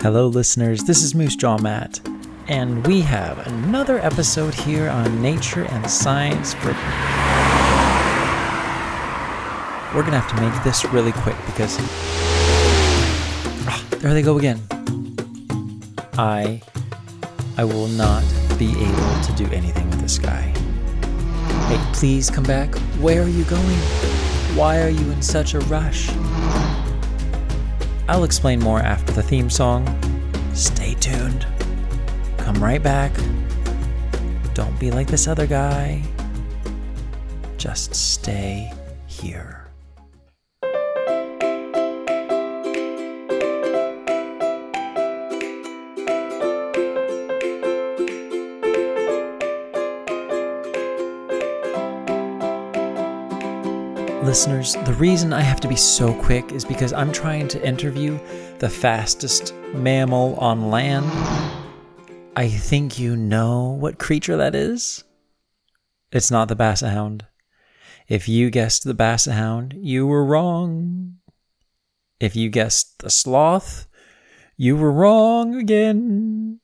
Hello, listeners. This is Moose Jaw Matt, and we have another episode here on nature and science for. We're gonna have to make this really quick because. Ah, there they go again. I. I will not be able to do anything with this guy. Hey, please come back. Where are you going? Why are you in such a rush? I'll explain more after the theme song. Stay tuned. Come right back. Don't be like this other guy. Just stay here. Listeners, the reason I have to be so quick is because I'm trying to interview the fastest mammal on land. I think you know what creature that is. It's not the basset hound. If you guessed the basset hound, you were wrong. If you guessed the sloth, you were wrong again.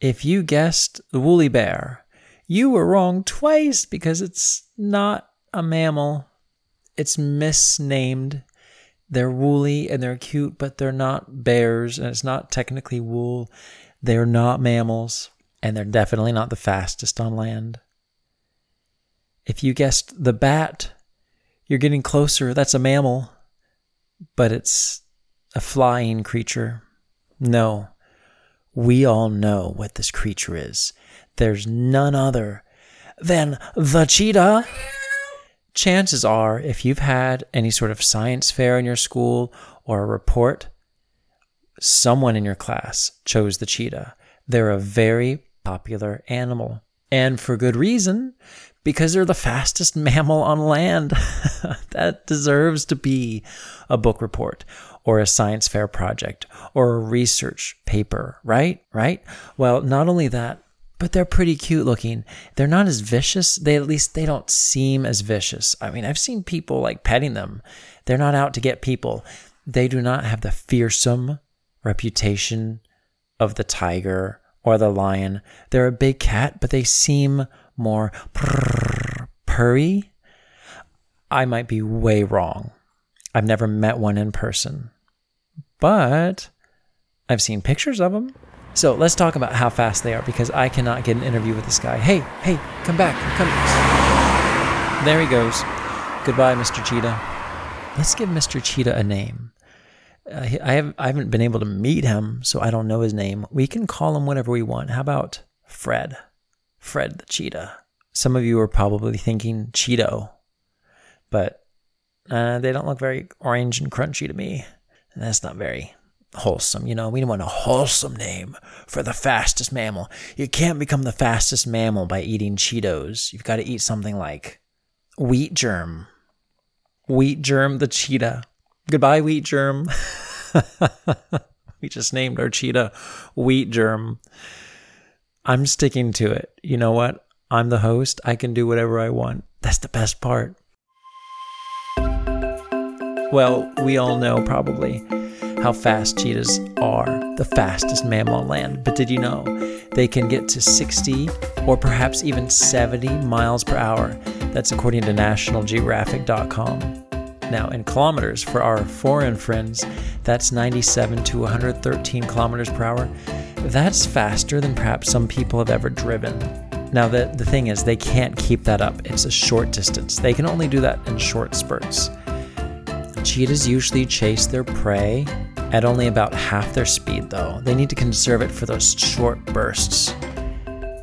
If you guessed the woolly bear, you were wrong twice because it's not a mammal it's misnamed. They're woolly and they're cute, but they're not bears, and it's not technically wool. They're not mammals, and they're definitely not the fastest on land. If you guessed the bat, you're getting closer. That's a mammal, but it's a flying creature. No, we all know what this creature is. There's none other than the cheetah chances are, if you've had any sort of science fair in your school or a report, someone in your class chose the cheetah. They're a very popular animal. And for good reason, because they're the fastest mammal on land. that deserves to be a book report or a science fair project or a research paper, right? Right? Well, not only that, but they're pretty cute looking. They're not as vicious. They at least they don't seem as vicious. I mean, I've seen people like petting them. They're not out to get people. They do not have the fearsome reputation of the tiger or the lion. They're a big cat, but they seem more purry. I might be way wrong. I've never met one in person, but I've seen pictures of them. So let's talk about how fast they are because I cannot get an interview with this guy. Hey, hey, come back. Come. There he goes. Goodbye, Mr. Cheetah. Let's give Mr. Cheetah a name. Uh, I have I haven't been able to meet him, so I don't know his name. We can call him whatever we want. How about Fred? Fred the cheetah. Some of you are probably thinking Cheeto, but uh, they don't look very orange and crunchy to me. And that's not very wholesome. You know, we want a wholesome name for the fastest mammal. You can't become the fastest mammal by eating Cheetos. You've got to eat something like Wheat Germ. Wheat Germ the cheetah. Goodbye, Wheat Germ. we just named our cheetah Wheat Germ. I'm sticking to it. You know what? I'm the host. I can do whatever I want. That's the best part. Well, we all know probably how fast cheetahs are, the fastest mammal on land. But did you know they can get to 60 or perhaps even 70 miles per hour? That's according to nationalgeographic.com. Now, in kilometers for our foreign friends, that's 97 to 113 kilometers per hour. That's faster than perhaps some people have ever driven. Now, the, the thing is, they can't keep that up. It's a short distance. They can only do that in short spurts. Cheetahs usually chase their prey at only about half their speed, though. They need to conserve it for those short bursts.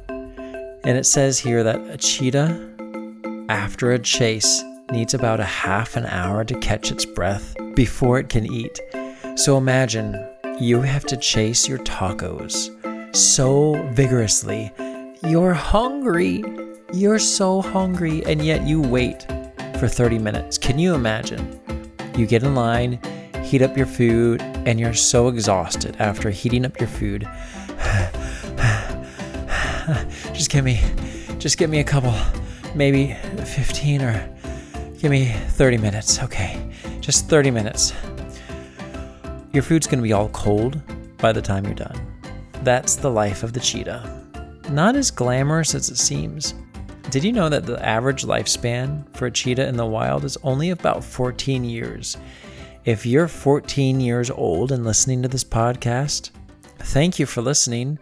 And it says here that a cheetah, after a chase, needs about a half an hour to catch its breath before it can eat. So imagine you have to chase your tacos so vigorously. You're hungry. You're so hungry, and yet you wait for 30 minutes. Can you imagine? You get in line, heat up your food, and you're so exhausted after heating up your food. just give me, just give me a couple, maybe 15 or give me 30 minutes. Okay, just 30 minutes. Your food's gonna be all cold by the time you're done. That's the life of the cheetah. Not as glamorous as it seems. Did you know that the average lifespan for a cheetah in the wild is only about 14 years? If you're 14 years old and listening to this podcast, thank you for listening,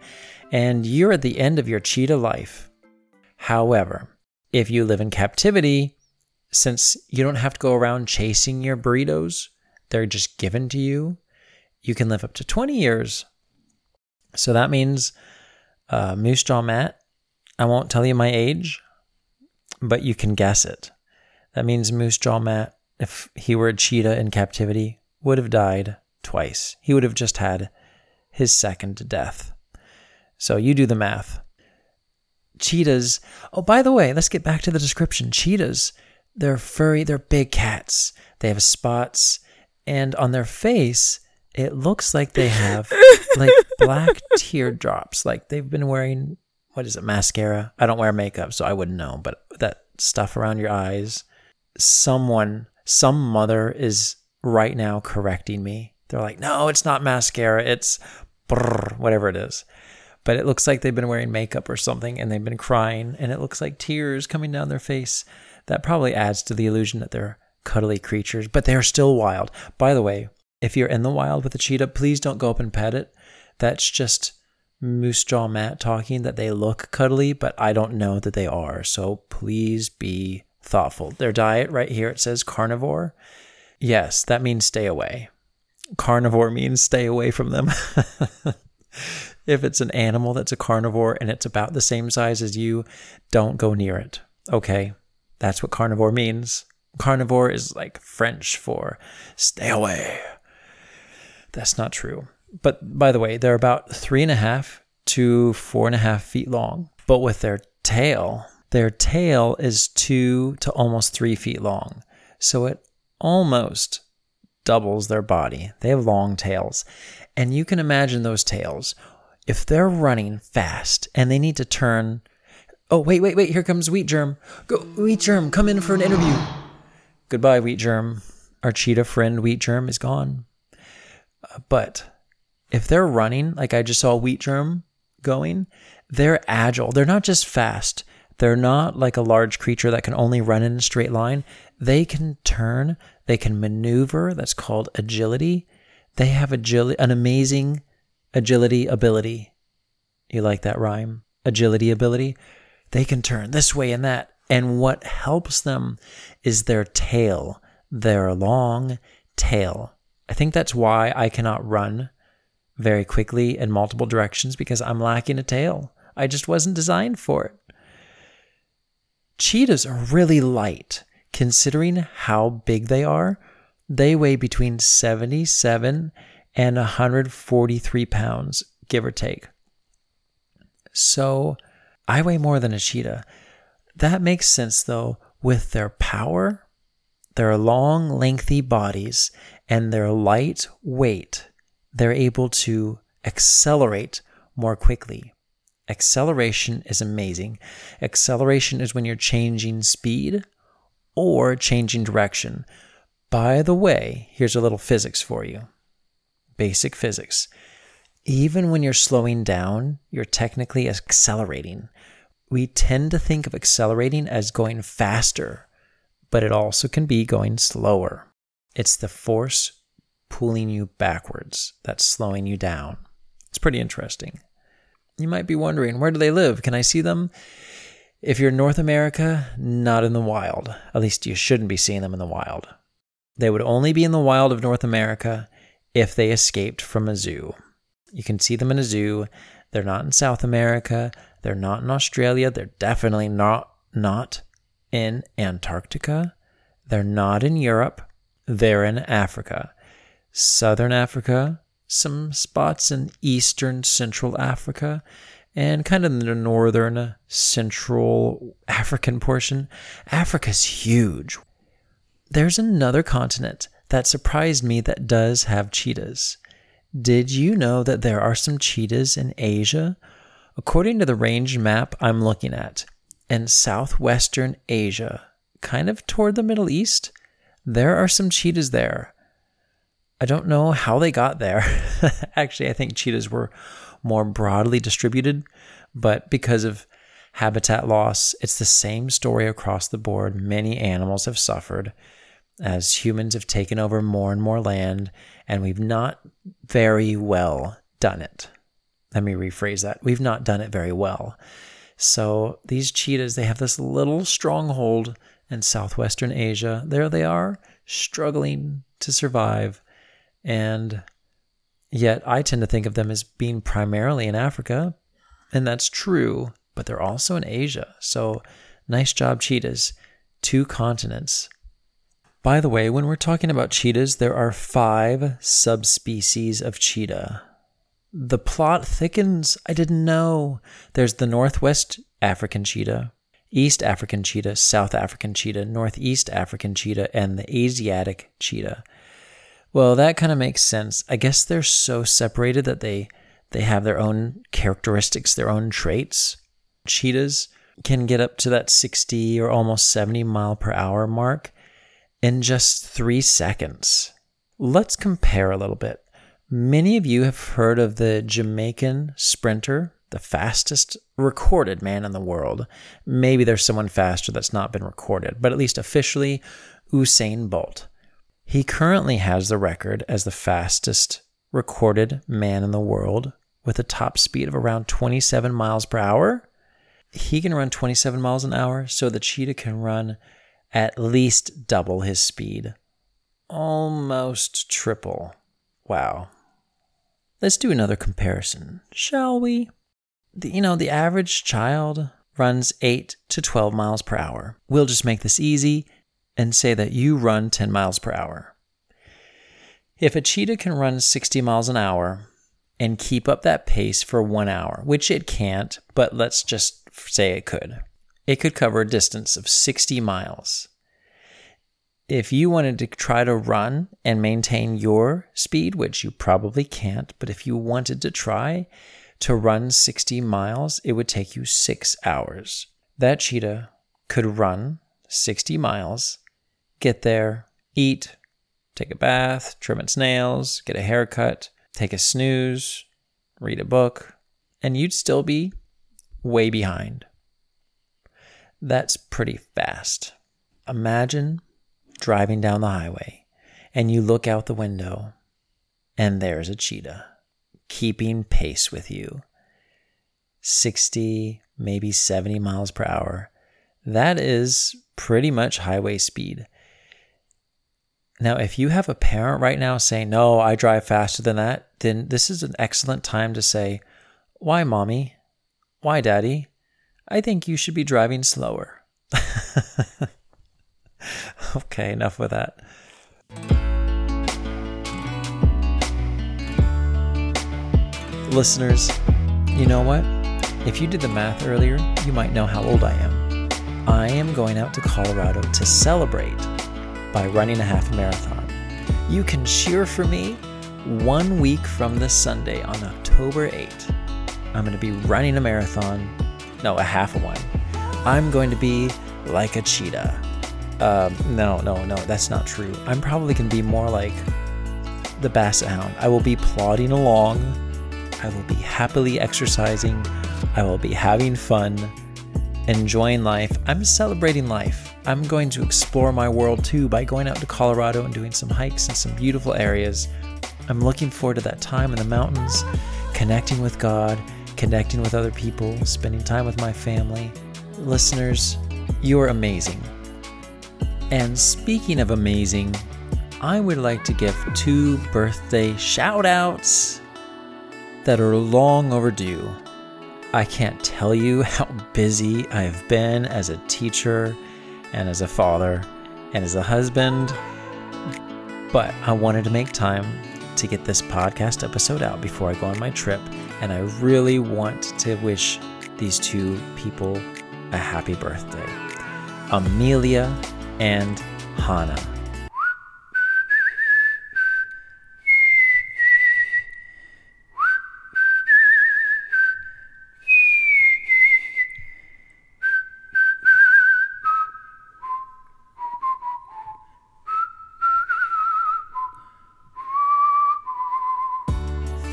and you're at the end of your cheetah life. However, if you live in captivity, since you don't have to go around chasing your burritos, they're just given to you, you can live up to 20 years. So that means uh, Moose Jaw Matt, I won't tell you my age, but you can guess it. That means Moose Jaw Matt, if he were a cheetah in captivity, would have died twice. He would have just had his second death. So you do the math. Cheetahs. Oh, by the way, let's get back to the description. Cheetahs, they're furry, they're big cats. They have spots, and on their face, it looks like they have like black teardrops. Like they've been wearing, what is it, mascara? I don't wear makeup, so I wouldn't know, but that stuff around your eyes. Someone, some mother is right now correcting me. They're like, no, it's not mascara. It's brrr, whatever it is. But it looks like they've been wearing makeup or something and they've been crying and it looks like tears coming down their face. That probably adds to the illusion that they're cuddly creatures, but they're still wild. By the way, if you're in the wild with a cheetah, please don't go up and pet it. That's just Moose Jaw Matt talking that they look cuddly, but I don't know that they are. So please be thoughtful. Their diet right here, it says carnivore. Yes, that means stay away. Carnivore means stay away from them. if it's an animal that's a carnivore and it's about the same size as you, don't go near it. Okay, that's what carnivore means. Carnivore is like French for stay away. That's not true. But by the way, they're about three and a half to four and a half feet long. But with their tail, their tail is two to almost three feet long. So it almost doubles their body. They have long tails. And you can imagine those tails. If they're running fast and they need to turn. Oh, wait, wait, wait. Here comes Wheat Germ. Go, Wheat Germ, come in for an interview. Goodbye, Wheat Germ. Our cheetah friend, Wheat Germ, is gone. Uh, but if they're running, like I just saw Wheat Germ going, they're agile. They're not just fast. They're not like a large creature that can only run in a straight line. They can turn, they can maneuver. That's called agility. They have agility, an amazing agility ability. You like that rhyme? Agility ability. They can turn this way and that. And what helps them is their tail, their long tail. I think that's why I cannot run very quickly in multiple directions because I'm lacking a tail. I just wasn't designed for it. Cheetahs are really light considering how big they are. They weigh between 77 and 143 pounds, give or take. So I weigh more than a cheetah. That makes sense though with their power, their long, lengthy bodies, and their light weight, they're able to accelerate more quickly. Acceleration is amazing. Acceleration is when you're changing speed or changing direction. By the way, here's a little physics for you basic physics. Even when you're slowing down, you're technically accelerating. We tend to think of accelerating as going faster, but it also can be going slower. It's the force pulling you backwards that's slowing you down. It's pretty interesting. You might be wondering, where do they live? Can I see them? If you're in North America, not in the wild. At least you shouldn't be seeing them in the wild. They would only be in the wild of North America if they escaped from a zoo. You can see them in a zoo. They're not in South America. They're not in Australia. They're definitely not not in Antarctica. They're not in Europe. They're in Africa. Southern Africa, some spots in eastern central Africa, and kind of the northern central African portion. Africa's huge. There's another continent that surprised me that does have cheetahs. Did you know that there are some cheetahs in Asia? According to the range map I'm looking at, in southwestern Asia, kind of toward the Middle East, there are some cheetahs there. I don't know how they got there. Actually, I think cheetahs were more broadly distributed, but because of habitat loss, it's the same story across the board. Many animals have suffered as humans have taken over more and more land, and we've not very well done it. Let me rephrase that. We've not done it very well. So these cheetahs, they have this little stronghold in southwestern Asia. There they are, struggling to survive. And yet I tend to think of them as being primarily in Africa. And that's true, but they're also in Asia. So nice job, cheetahs. Two continents. By the way, when we're talking about cheetahs, there are five subspecies of cheetah. The plot thickens. I didn't know. There's the Northwest African cheetah, East African cheetah, South African cheetah, Northeast African cheetah, and the Asiatic cheetah. Well, that kind of makes sense. I guess they're so separated that they they have their own characteristics, their own traits. Cheetahs can get up to that 60 or almost 70 mile per hour mark in just 3 seconds. Let's compare a little bit. Many of you have heard of the Jamaican sprinter the fastest recorded man in the world. Maybe there's someone faster that's not been recorded, but at least officially, Usain Bolt. He currently has the record as the fastest recorded man in the world with a top speed of around 27 miles per hour. He can run 27 miles an hour, so the cheetah can run at least double his speed. Almost triple. Wow. Let's do another comparison, shall we? the, you know, the average child runs 8 to 12 miles per hour. We'll just make this easy and say that you run 10 miles per hour. If a cheetah can run 60 miles an hour and keep up that pace for one hour, which it can't, but let's just say it could, it could cover a distance of 60 miles. If you wanted to try to run and maintain your speed, which you probably can't, but if you wanted to try, to run 60 miles, it would take you six hours. That cheetah could run 60 miles, get there, eat, take a bath, trim its nails, get a haircut, take a snooze, read a book, and you'd still be way behind. That's pretty fast. Imagine driving down the highway and you look out the window and there's a cheetah keeping pace with you 60, maybe 70 miles per hour. That is pretty much highway speed. Now, if you have a parent right now saying, No, I drive faster than that, then this is an excellent time to say, Why, mommy? Why, daddy? I think you should be driving slower. okay, enough with that. Listeners, you know what? If you did the math earlier, you might know how old I am. I am going out to Colorado to celebrate by running a half marathon. You can cheer for me one week from this Sunday on October 8th. I'm going to be running a marathon, no, a half of one. I'm going to be like a cheetah. Um, no, no, no, that's not true. I'm probably going to be more like the basset hound. I will be plodding along I will be happily exercising. I will be having fun, enjoying life. I'm celebrating life. I'm going to explore my world too by going out to Colorado and doing some hikes in some beautiful areas. I'm looking forward to that time in the mountains, connecting with God, connecting with other people, spending time with my family. Listeners, you're amazing. And speaking of amazing, I would like to give two birthday shout outs that are long overdue. I can't tell you how busy I've been as a teacher and as a father and as a husband, but I wanted to make time to get this podcast episode out before I go on my trip, and I really want to wish these two people a happy birthday Amelia and Hannah.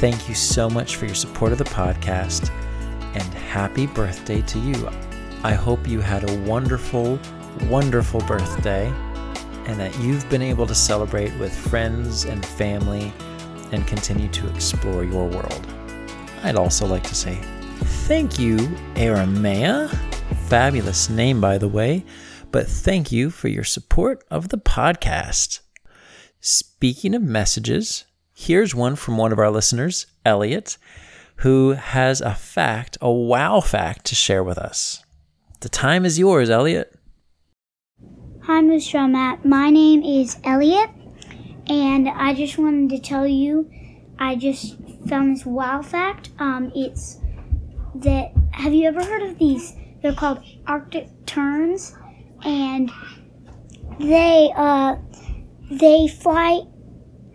Thank you so much for your support of the podcast and happy birthday to you. I hope you had a wonderful, wonderful birthday and that you've been able to celebrate with friends and family and continue to explore your world. I'd also like to say thank you, Aramea. Fabulous name, by the way, but thank you for your support of the podcast. Speaking of messages, here's one from one of our listeners, Elliot, who has a fact, a wow fact to share with us. The time is yours, Elliot. Hi, Mr. Matt. My name is Elliot, and I just wanted to tell you I just found this wow fact. Um, it's that have you ever heard of these? They're called Arctic terns, and they uh they fly.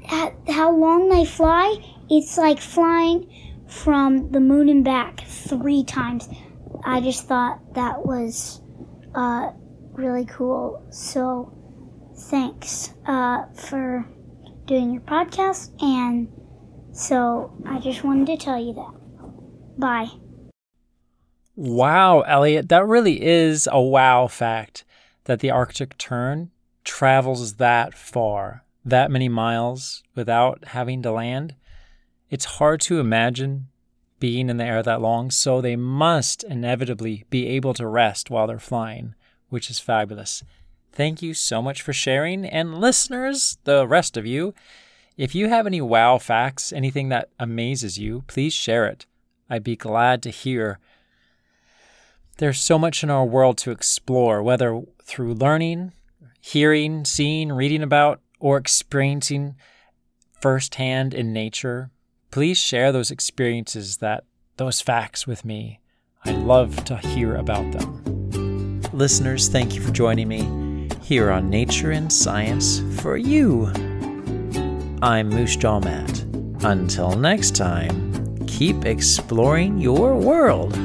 How long they fly? It's like flying from the moon and back three times. I just thought that was uh really cool. So thanks uh, for doing your podcast. And so I just wanted to tell you that. Bye. Wow, Elliot, that really is a wow fact that the Arctic tern travels that far, that many miles without having to land. It's hard to imagine being in the air that long, so they must inevitably be able to rest while they're flying which is fabulous. Thank you so much for sharing. And listeners, the rest of you, if you have any wow facts, anything that amazes you, please share it. I'd be glad to hear. There's so much in our world to explore, whether through learning, hearing, seeing, reading about, or experiencing firsthand in nature. Please share those experiences that those facts with me. I'd love to hear about them. Listeners, thank you for joining me here on Nature and Science for You. I'm Moose Jaw Matt. Until next time, keep exploring your world.